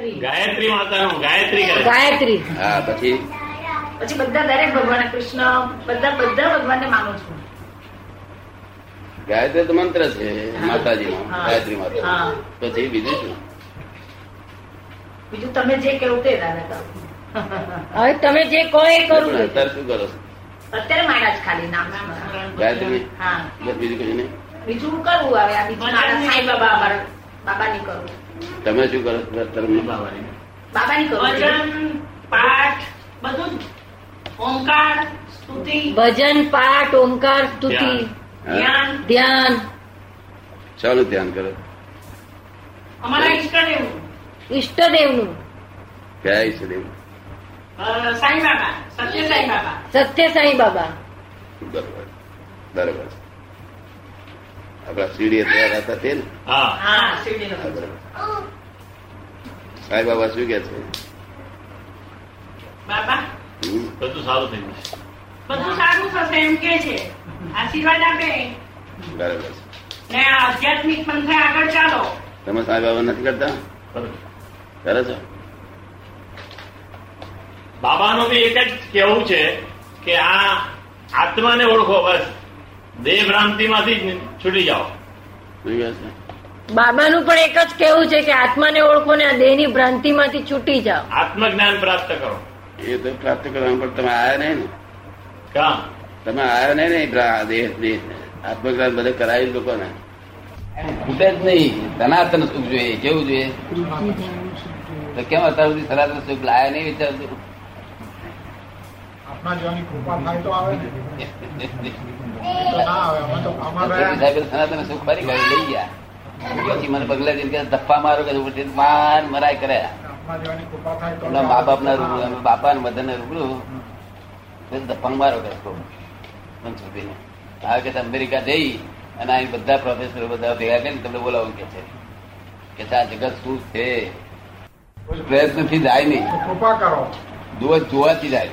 ગાયત્રી. માતાનું ગાયત્રી કરે. ગાયત્રી. હા પછી? પછી બધા દરેક ભગવાન કૃષ્ણ બધા બધા ભગવાનને માનું છું. ગાયત્રી તો મંત્ર છે. માતાજીનો ગાયત્રી માતા પછી બીજું શું? બીજું તમે જે કેવું તે દાદા હવે તમે જે કહો એ કરું અત્યારે શું કરો અત્યારે મારા જ ખાલી નામ. ગાયત્રી? બીજું કશું નહીં? બીજું હું કરું હવે સાંઈ બાબા અમારા બાબાની કરું. તમે શું કરો? બાબાની. કરું. ભજન પાઠ બધું ઓમકાર સ્તુતિ. ભજન પાઠ ઓમકાર સ્તુતિ. ધ્યાન. ધ્યાન. ધ્યાન. કરો. અમારા ઈષ્ટદેવ ઈષ્ટદેવનું. કયા ઈષ્ટદેવ? સાંઈ બાબા સત્ય સાંઈ બાબા સત્ય સાંઈ બાબા બરોબર. બરોબર. આપડા સીડીએ તૈયાર હતા તે ને? સાંઈ બાબા શું કે છે? બાબા? બધું સારું થઈ જશે બધું સારું થશે એમ કે છે. આશીર્વાદ આપે. બરોબર. છે ને આધ્યાત્મિક પંથે આગળ ચાલો. તમે સાંઈ બાબા નથી કરતા? બરોબર. કરે છો? બાબાનું બી એક જ કેવું છે કે આ આત્માને ઓળખો બસ. દેહ ભ્રાંતિમાંથી છૂટી જાઓ. બાબાનું પણ એક જ કેવું છે કે આત્માને ઓળખો ને આ દેહની ભ્રાંતિમાંથી છૂટી જાઓ. આત્મજ્ઞાન પ્રાપ્ત કરો. એ તો પ્રાપ્ત કરવા પણ તમે આવ્યા નહીં ને. કામ? તમે આવ્યા નહીં ને દેહ દેહ. આત્મજ્ઞાન બધે કરાયું લોકોને. ખૂટે જ નહીં. સનાતન સુખ જોઈએ. કેવું જોઈએ? તો કેમ અત્યાર સુધી સનાતન સુખ લાયા નહીં વિચારતું? આપણા જેવાની કૃપા થાય તો આવે. ને તો ના આવે અમે તો આમાં પછી ગયા સાહેબે સનાતન સુખ ફરી ગયું લઈ ગયા પછી મને પગલે કે ધપ્પા મારો કે માર મરાય કર્યા આપણા જેવાની કૃપા થાય તો એમના મા બાપ ના રૂબરૂ અમે બાપા ને બધાને રૂબરૂ ધપ્પા મારો કે મનસુખભાઈને આ કે અમેરિકા જઈ અને અહીં બધા પ્રોફેસરો બધા ભેગા કરીને તમને બોલાવું કે છે કે આ જગત શું છે? પ્રયત્નથી જાય નહીં તો કૃપા કરો. જોવાથી જાય.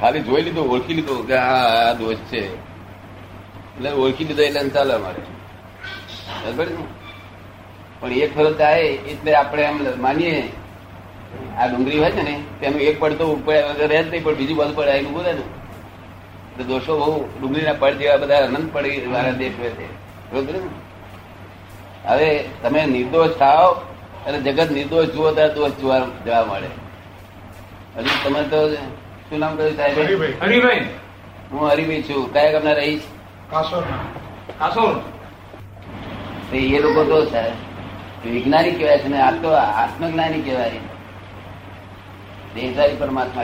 ખાલી જોઈ લીધું, ઓળખી લીધું કે હા આ દોષ છે. એટલે ઓળખી લીધો એટલે ચાલે અમારે. પણ એક ફરજ થાય એટલે આપણે એમ માનીએ, આ ડુંગળી હોય છે ને, તેનું એક પડ તો પડ્યા વગર રહે નહીં, પણ બીજું બધું પડે એનું બોલે ને એટલે દોષો બહુ, ડુંગળીના પડ જેવા બધા અનંત પડી વાળા દેશ હોય છે. બરોબર? હવે તમે નિર્દોષ થાવ અને જગત નિર્દોષ જુઓ, ત્યારે દોષ જોવા જોવા મળે. હજુ તમે તો શું નામ કહ્યું સાહેબ હરિભાઈ. હરિભાઈ. હું હરિભાઈ છું. કયા ગામના રહીશ કાસોર. એ લોકો તો વિજ્ઞાની કહેવાય છે ને આ તો આત્મજ્ઞાની કહેવાય. દેહધારી પરમાત્મા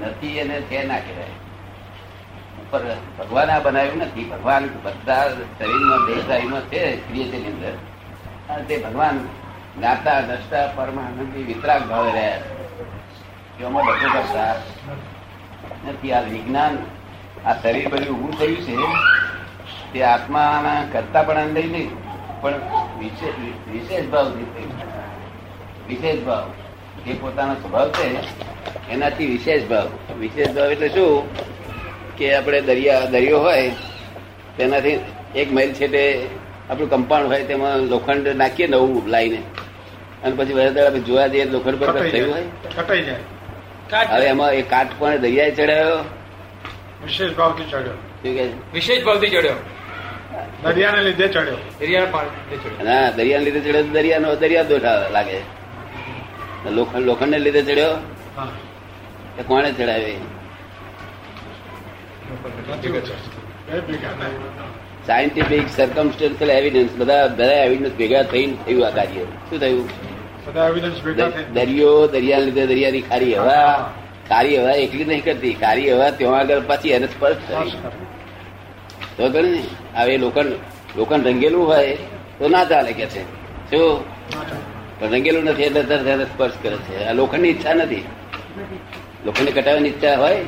નથી અને તે ના કહેવાય. પર ભગવાન આ બનાવ્યું નથી. ભગવાન બધા શરીરમાં દેહધારીમાં છે ક્રિએચરની અંદર. અને તે ભગવાન જ્ઞાતા દ્રષ્ટા પરમાનંદી વિતરાગ ભાવે રહ્યા છે. એમાં બધું કરતા નથી આ વિજ્ઞાન આ શરીર બધું ઊભું થયું છે તે આત્માના કરતા પણ અંદર નહીં પણ વિશેષ વિશેષ ભાવથી વિશેષ ભાવ જે પોતાનો સ્વભાવ છે એનાથી વિશેષ ભાવ વિશેષ ભાવ એટલે શું કે આપણે દરિયા દરિયો હોય તેનાથી એક મહિલ છે તે આપણું કમ્પાઉન્ડ હોય તેમાં લોખંડ નાખીએ નવું લાઈને અને પછી વધારે આપણે જોવા જઈએ લોખંડ પર થયું હોય કટાઈ જાય હવે એમાં એ કાટ કોને દરિયાએ ચડાયો? વિશેષ ભાવથી ચડ્યો. શું કે વિશેષ ભાવથી ચડ્યો. દરિયાને લીધે ચડ્યો. દરિયાના ના દરિયાને લીધે ચડ્યો દરિયાનો દરિયા દોઠા લાગે. લોખંડ લોખંડને લીધે ચડ્યો? હા. તો કોણે ચડાવી સાયન્ટિફિક સર્કમસ્ટન્શિયલ એવિડન્સ બધા બધા એવિડન્સ ભેગા થઈને થયું આ કાર્ય. શું થયું? દરિયો દરિયા લીધે દરિયાની ખારી હવા. ખારી હવા એકલી નહીં કરતી. ખારી હવા ત્યાં આગળ પછી એને સ્પર્શ કરે. તો કરે ને હવે લોખંડ લોખંડ રંગેલું હોય તો ના ચાલે કે છે. શું? રંગેલું નથી એટલે તરત એને સ્પર્શ કરે છે. આ લોખંડની ઈચ્છા નથી. લોખંડ કટાવવાની ઈચ્છા હોય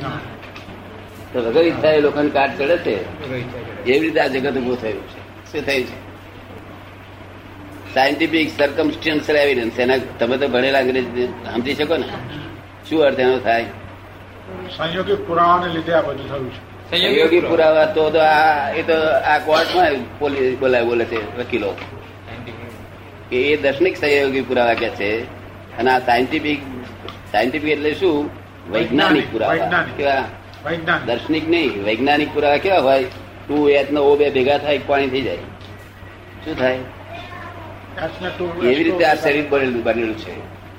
તો વગર ઈચ્છા એ લોખંડ કાટ ચડે છે. એવી રીતે આ જગત ઉભું થયું છે. શું થયું છે? સાયન્ટિફિક સર્કમસ્ટન્શિયલ એવિડન્સ એના તમે તો ભણેલા અંગ્રેજી સમજી શકો ને? શું અર્થ એનો થાય? સંયોગી પુરાવાને લીધે આ બધું થયું છે. સહયોગી પુરાવા. તો આ એ તો આ કોર્ટમાં પોલીસ બોલાય બોલે છે વકીલો. એ દર્શનિક સહયોગી પુરાવા કે છે. અને આ સાયન્ટિફિક સાયન્ટિફિક એટલે શું? વૈજ્ઞાનિક પુરાવા. કેવા? દર્શનિક નહીં વૈજ્ઞાનિક પુરાવા કેવા હોય? ટુ એચ નો ઓ બે ભેગા થાય પાણી થઈ જાય. શું થાય? એવી રીતે આ શરીર બનેલું છે.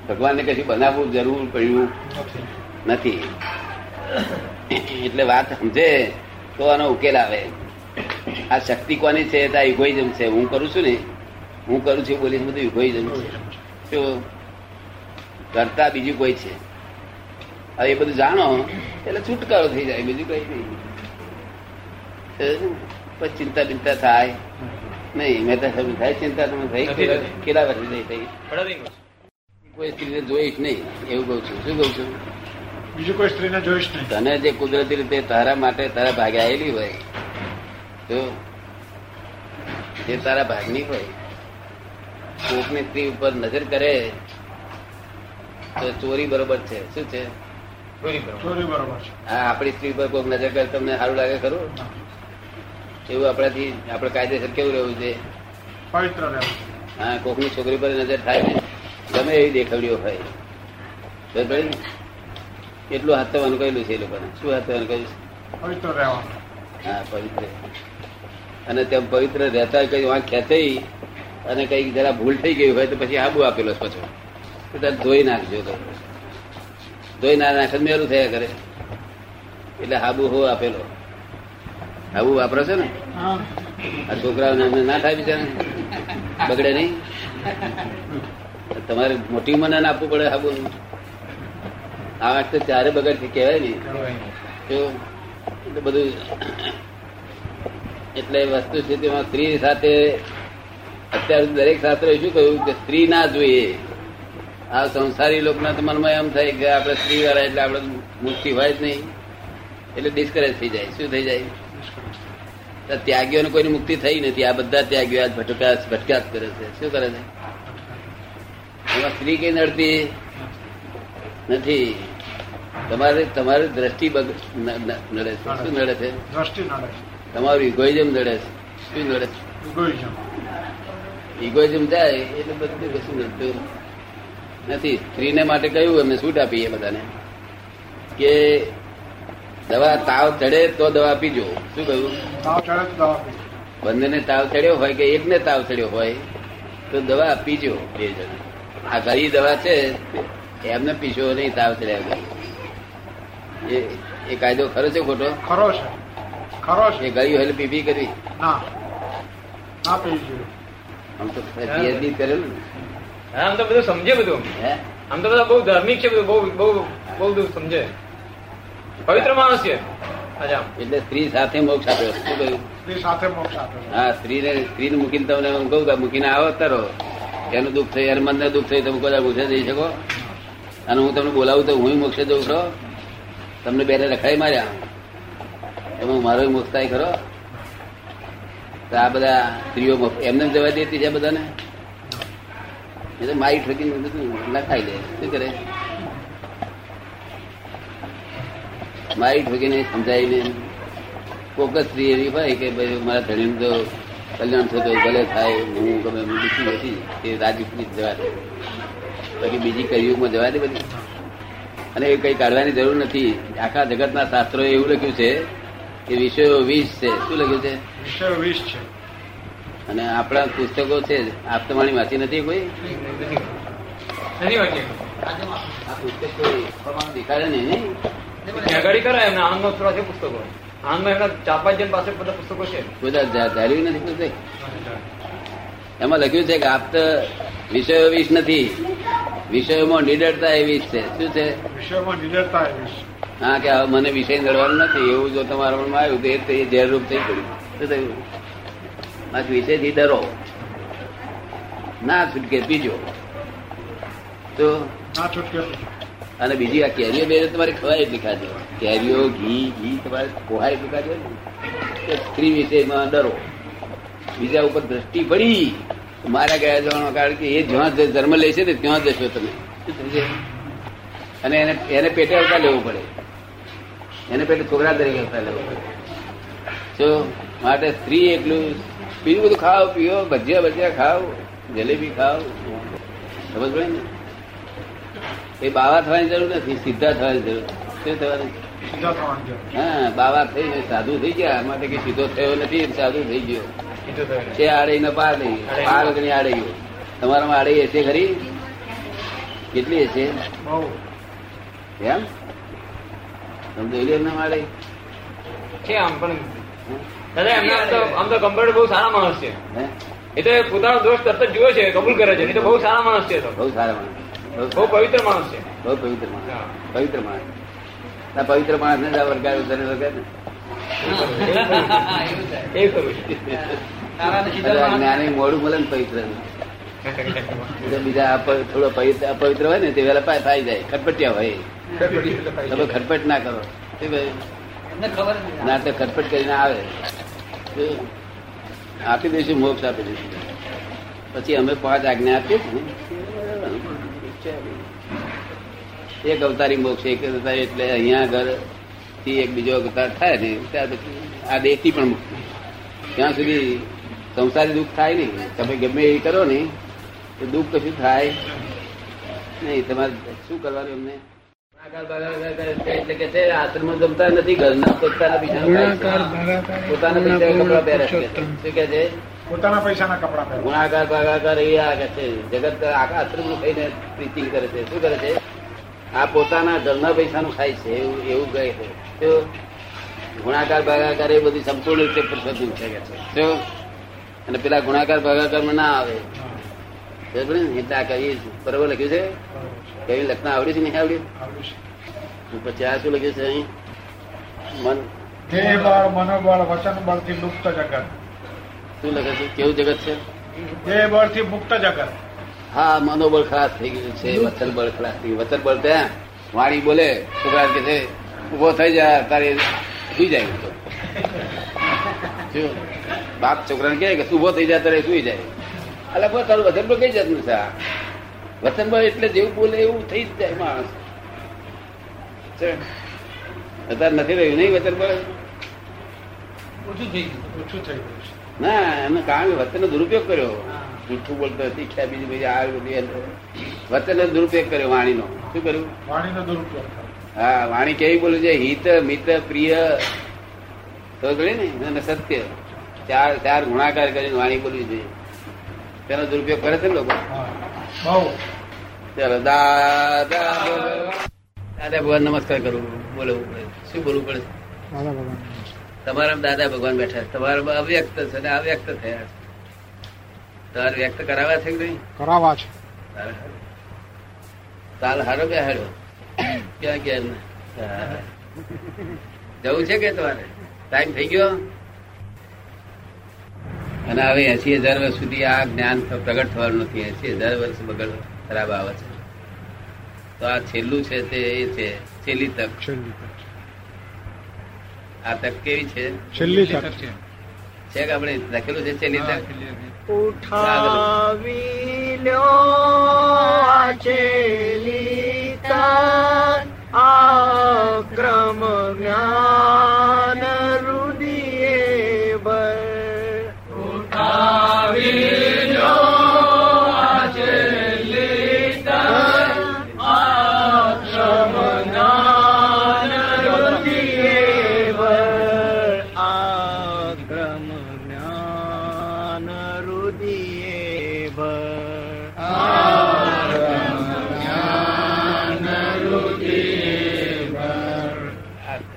ભગવાનને કશું બનાવવું જરૂર પડ્યું નથી. એટલે વાત સમજે તો આનો ઉકેલ આવે. આ શક્તિ કોની છે? તો ઇગોઇઝમ છે. હું કરું છું ને, હું કરું છું બોલીશ બધું ઇગોઇઝમ છે. તો કરતા બીજું કોઈ છે? હવે એ બધું જાણો, એટલે છુટકારો થઈ જાય. બીજું કઈ નહીં. પછી ચિંતા બિંતા થાય. નહીં મેં તો સમજ થાય ચિંતા તમે થઈ કેટલા વર્ષ નહીં થઈ? કોઈ સ્ત્રીને જોઈશ નહીં એવું કઉ છું. શું કઉ છું? બીજું કોઈ સ્ત્રીને જોઈશ નહીં. તને જે કુદરતી રીતે તારા માટે તારા ભાગે આવેલી હોય તો જે તારા ભાગની હોય કોકની સ્ત્રી ઉપર નજર કરે તો ચોરી બરોબર છે. શું છે? ચોરી બરોબર. છે. હા આપણી સ્ત્રી પર કોઈક નજર કરે તમને સારું લાગે ખરું? એવું આપણાથી આપણે કાયદેસર કેવું રહેવું છે? પવિત્ર રહેવું. હા કોકની છોકરી પર નજર થાય ને ગમે એવી દેખાવડીઓ હોય? એટલું હાથવાનું કહેલું છે એ લોકોને? શું હાથવાનું કહ્યું પવિત્ર રહેવાનું. હા પવિત્ર. અને તેમ પવિત્ર રહેતા કઈ વાંક ખેંચાઈ અને કઈ જરા ભૂલ થઈ ગઈ હોય તો પછી આબુ આપેલો પાછો. તો ત્યારે ધોઈ નાખજો તો. ધોઈ ના નાખે મેરું થયા કરે. એટલે હાબુ હો આપેલો. હાબુ વાપરો છો ને? આ છોકરાઓને અમે ના થાય બિચારા. બગડે નહીં. તમારે મોટી મને આપવું પડે હાબુ આ વાત તો ત્યારે બગડ કહેવાય નહીં તો એટલે બધું એટલે વસ્તુ છે તેમાં સ્ત્રી સાથે અત્યારે દરેક શાસ્ત્ર શું કહ્યું કે સ્ત્રી ના જોઈએ. આ સંસારી લોકોના તો મનમાં એમ થાય કે આપણે સ્ત્રી વાળા એટલે આપણે મુક્તિ હોય જ નહીં. એટલે ડિસ્કરેજ થઈ જાય. શું થઈ જાય? ત્યાગીઓને કોઈની મુક્તિ થઈ નથી. આ બધા ત્યાગીઓ આજ ભટકાશ ભટકાશ કરે છે. શું કરે છે? એમાં સ્ત્રી કઈ નડતી? નથી. તમારે તમારી દ્રષ્ટિ નડે છે. શું નડે છે? દ્રષ્ટિ નડે તમારું ઇગોઇઝમ નડે છે. શું નડે છે? ઇગોઇઝમ ઇગોઇઝમ જાય એટલે બધું કશું નડતું નથી. સ્ત્રીને માટે કહ્યું અમે છૂટ આપીએ બધાને. કે દવા તાવ ચડે તો દવા પીજો. શું કહ્યું? તાવ ચડે તો દવા બંનેને તાવ ચડ્યો હોય કે એકને તાવ ચડ્યો હોય તો દવા પીજો બે જણ. આ ઘરી દવા છે એમને પીશો નહીં તાવ ચડ્યા એ એ કાયદો ખરો છે ખોટો? ખરો છે. ખરો એ છે ગયું એટલે પીપી કરવી ના. ના આમ તો પીએચડી કરેલું હા, આમ તો બધું સમજે બધું. હે? આમ તો બધા બહુ ધાર્મિક છે બધું બહુ બહુ બહુ સમજે. પવિત્ર માણસ છે. એટલે સ્ત્રી સાથે મોક્ષ આપ્યો. શું કહ્યું? સ્ત્રી સાથે મોક્ષ આપે હા સ્ત્રીને સ્ત્રીને મૂકીને તમને હું કહું મૂકીને આવો તારો એનું દુઃખ થઈ એનું મનને દુઃખ થઈ તમે કદાચ મોક્ષે જઈ શકો. અને હું તમને બોલાવું તો હું મોક્ષે જઉં છો તમને બેને રખાઈ માર્યા. એમાં મારો મોક્ષ થાય ખરો? તો આ બધા સ્ત્રીઓ એમને જવા દેતી છે બધાને? એ તો મારી ઠોકીને બધું લખાઈ દે શું કરે? મારી ઠોકીને સમજાવીને જ સ્ત્રી એવી હોય કે ભાઈ મારા ધણીનું તો કલ્યાણ થતો ભલે થાય હું ગમે હું દુઃખી નથી એ રાજયુગની જવા દે. બાકી બીજી કયુગમાં જવા દે બધી. અને એ કઈ કાઢવાની જરૂર નથી. આખા જગતના શાસ્ત્રોએ એવું લખ્યું છે કે વિષયો વીસ છે. શું લખ્યું છે? વિષયો વીસ છે. અને આપણા પુસ્તકો છે આપ તમારી વાંચી નથી કોઈ? આ પુસ્તક કોઈ પ્રમાણ દેખાડે નહીં. અગાડી કરાય એમને આનંદનો થોડા છે પુસ્તકો. આનંદમાં એમના ચાર પાંચ જણ પાસે બધા પુસ્તકો છે. બધા ધાર્યું નથી પુસ્તક એમાં લખ્યું છે કે આપ વિષયો વીસ નથી. વિષયોમાં નિડરતા એ વીસ છે. શું છે? વિષયમાં નિડરતા એ હા કે મને વિષય નડવાનું નથી. એવું જો તમારા મનમાં આવ્યું તો એ તો એ ઝેરરૂપ થઈ ગયું. શું થયું? આ વિષયથી ડરો. ના છૂટકે પીજો. તો? ના છૂટકે અને બીજી આ કેરીઓ બે તમારે ખવાય એટલી ખાજો કેરીઓ, ઘી ઘી તમારે ખોવાય એટલું કે સ્ત્રી વિષયમાં ડરો. બીજા ઉપર દ્રષ્ટિ પડી. મારા ગયા જવાનો કારણ કે એ જ્યાં જન્મ લે છે ને ત્યાં જશો તમે. અને એને એને પેટે આવતા લેવું પડે. એને પેટે છોકરા તરીકે આવતા લેવું પડે. જો માટે સ્ત્રી એટલું બીજું બધું ખાઓ, પીઓ, ભજીયા ભજીયા ખાઓ, જલેબી ખાવ સમજ પડે ને? એ બાવા થવાની જરૂર નથી સીધા થવાની જરૂર. શું થવાની. હા બાવા થઈ સાધુ થઈ ગયા. માટે કે સીધો થયો નથી સાધુ થઈ ગયો. તે છે આડે ને પાર નહીં પાર વગર આડે ગયો. તમારામાં આડે હશે ખરી? કેટલી હશે? એમ? તમે જોઈ લે એમના આડે છે આમ પણ દાદા એમને આમ તો આમ તો કમ્પ્યુટર બહુ સારા માણસ છે. એ તો પોતાનો દોષ તરત જ જુએ છે કબૂલ કરે છે. એ તો બહુ સારા માણસ છે તો. બહુ સારા માણસ બહુ પવિત્ર માણસ છે. બહુ પવિત્ર માણસ. હા. પવિત્ર માણસ. ના પવિત્ર માણસ ને જ આ વર્ગાય ઉધારે વર્ગાય ને એ છે જ્ઞાની મોડું મળે ને પવિત્ર. બીજા થોડો પવિત્ર અપવિત્ર હોય ને તે વેલા થાય જાય. ખટપટિયા હોય. તમે ખટપટ ના કરો. ના તો ખટપટ કરીને આવે. આપી દઈશું મોક્ષ આપી દઈશું. પછી અમે પાંચ આજ્ઞા આપીએ છીએ એક અવતારી મોક્ષ એક અવતારી એટલે અહીંયા આગળથી એક બીજો અવતાર થાય ને ત્યાર પછી આ દેહથી પણ મુક્તિ. ત્યાં સુધી સંસારી દુઃખ થાય નહીં. તમે ગમે એ કરો ને તો દુઃખ કશું થાય નહીં. તમારે શું કરવાનું એમને? એટલે કે છે આશ્રમમાં જમતા નથી ઘરના પોતાના પોતાના પૈસા કપડા પહેરે છે. શું કે છે? પોતાના પૈસાના કપડા પહેરે ગુણાકાર ભાગાકાર એ આ કે છે. જગત આશ્રમ ખાઈને પ્રીતિંગ કરે છે. શું કરે છે? આ પોતાના ઘરના પૈસાનું ખાય છે એવું એવું કહે છે. ગુણાકાર ભાગાકાર એ બધી સંપૂર્ણ રીતે પ્રસાદનું છે કે છે. અને પેલા ગુણાકાર ભાગાકારમાં ના આવે? એટલે આ કઈ બરોબર લખ્યું છે? કઈ લખના આવડ્યું છે નહીં આવડ્યું પછી આ શું લખ્યું છે અહીં? મન. બળ મનોબળ વચન બળથી લુપ્ત જગત. શું લખે છે? કેવું જગત છે? દેહ મુક્ત જગત. હા મનોબળ ખલાસ થઈ ગયું છે વચન બળ ખલાસ થઈ ગયું. વચન બળ ત્યાં વાણી બોલે છોકરા કે છે ઊભો થઈ જાય તારે સુઈ જાય. તો. બાપ છોકરાને કહે કે ઊભો થઈ જાય તારે સુઈ જાય. એટલે બસ તારું વચન બળ કઈ જાતનું છે વચન બળ એટલે જેવું બોલે એવું થઈ જ જાય માણસ. છે. અત્યારે નથી રહ્યું નહીં વચન બળ ઓછું થઈ ગયું. છે ના એમને કારણ કે વચનનો દુરુપયોગ કર્યો. જૂઠું બોલતો શીખ્યા બીજી બીજી આ બધી વચનનો દુરુપયોગ કર્યો વાણીનો. શું કર્યું? વાણીનો દુરુપયોગ હા વાણી કેવી બોલું છે? હિત મિત પ્રિય. તો ગણી ને? અને સત્ય. ચાર ચાર ગુણાકાર કરીને વાણી બોલવી જોઈએ તેનો દુરુપયોગ કરે છે ને લોકો? ચાલો દાદા દાદા ભગવાન નમસ્કાર કરું. બોલો શું બોલવું પડે? તમારા દાદા ભગવાન બેઠા છે. તમારા અવ્યક્ત છે ને અવ્યક્ત થયા છે. તમારે વ્યક્ત કરાવ્યા છે કે નહીં? કરાવા છે. તાલ હારો કે હારો? ક્યાં ક્યાં જવું છે કે તમારે? ટાઈમ થઈ ગયો? અને હવે એસી હજાર વર્ષ સુધી આ જ્ઞાન પ્રગટ થવાનું નથી. એસી હજાર વર્ષ બગડ ખરાબ આવે છે. તો આ છેલ્લું છે તે એ છે છેલ્લી તક. આ તક કેવી છે. છેલ્લી તક છે. છે. કે આપણે લખેલું છે? છેલ્લી તક ઉઠાવી લ્યો આચેલી તાર આક્રમ જ્ઞાન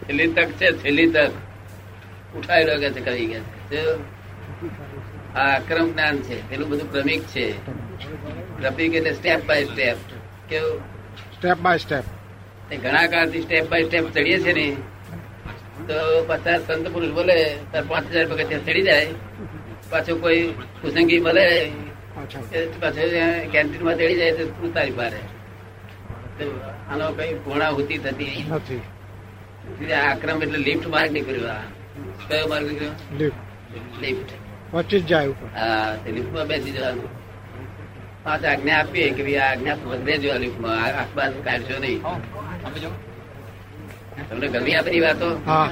છેલ્લી તક છે છેલ્લી તક ઉઠાવી લો કે છે કરી ગયા આ અક્રમ જ્ઞાન છે પેલું બધું ક્રમિક છે. ક્રમિક એટલે સ્ટેપ બાય સ્ટેપ કેવું સ્ટેપ બાય સ્ટેપ એ ઘણા કાળથી સ્ટેપ બાય સ્ટેપ ચડીએ છે ને તો પચાસ સંત પુરુષ બોલે તાર પાંચ હજાર પગથિયા ચડી જાય? પાછું કોઈ કુસંગી એ પાછું કેન્ટીનમાં ચડી જાય તો તારી પારે આનો કઈ પૂર્ણાહુતિ થતી નથી. આક્રમ એટલે લિફ્ટ માર્ગ નીકળ્યો આ. કયો માર્ગ નીકળ્યો? લિફ્ટ લિફ્ટ પચીસ જાય ઉપર. હા તે લિફ્ટમાં બેસી જવાનું. પાંચ આજ્ઞા આપીએ કે ભાઈ આ આજ્ઞા વધે જો લિફ્ટમાં આસપાસ કાઢશો નહીં. તમને ગમી આપણી વાતો? હા.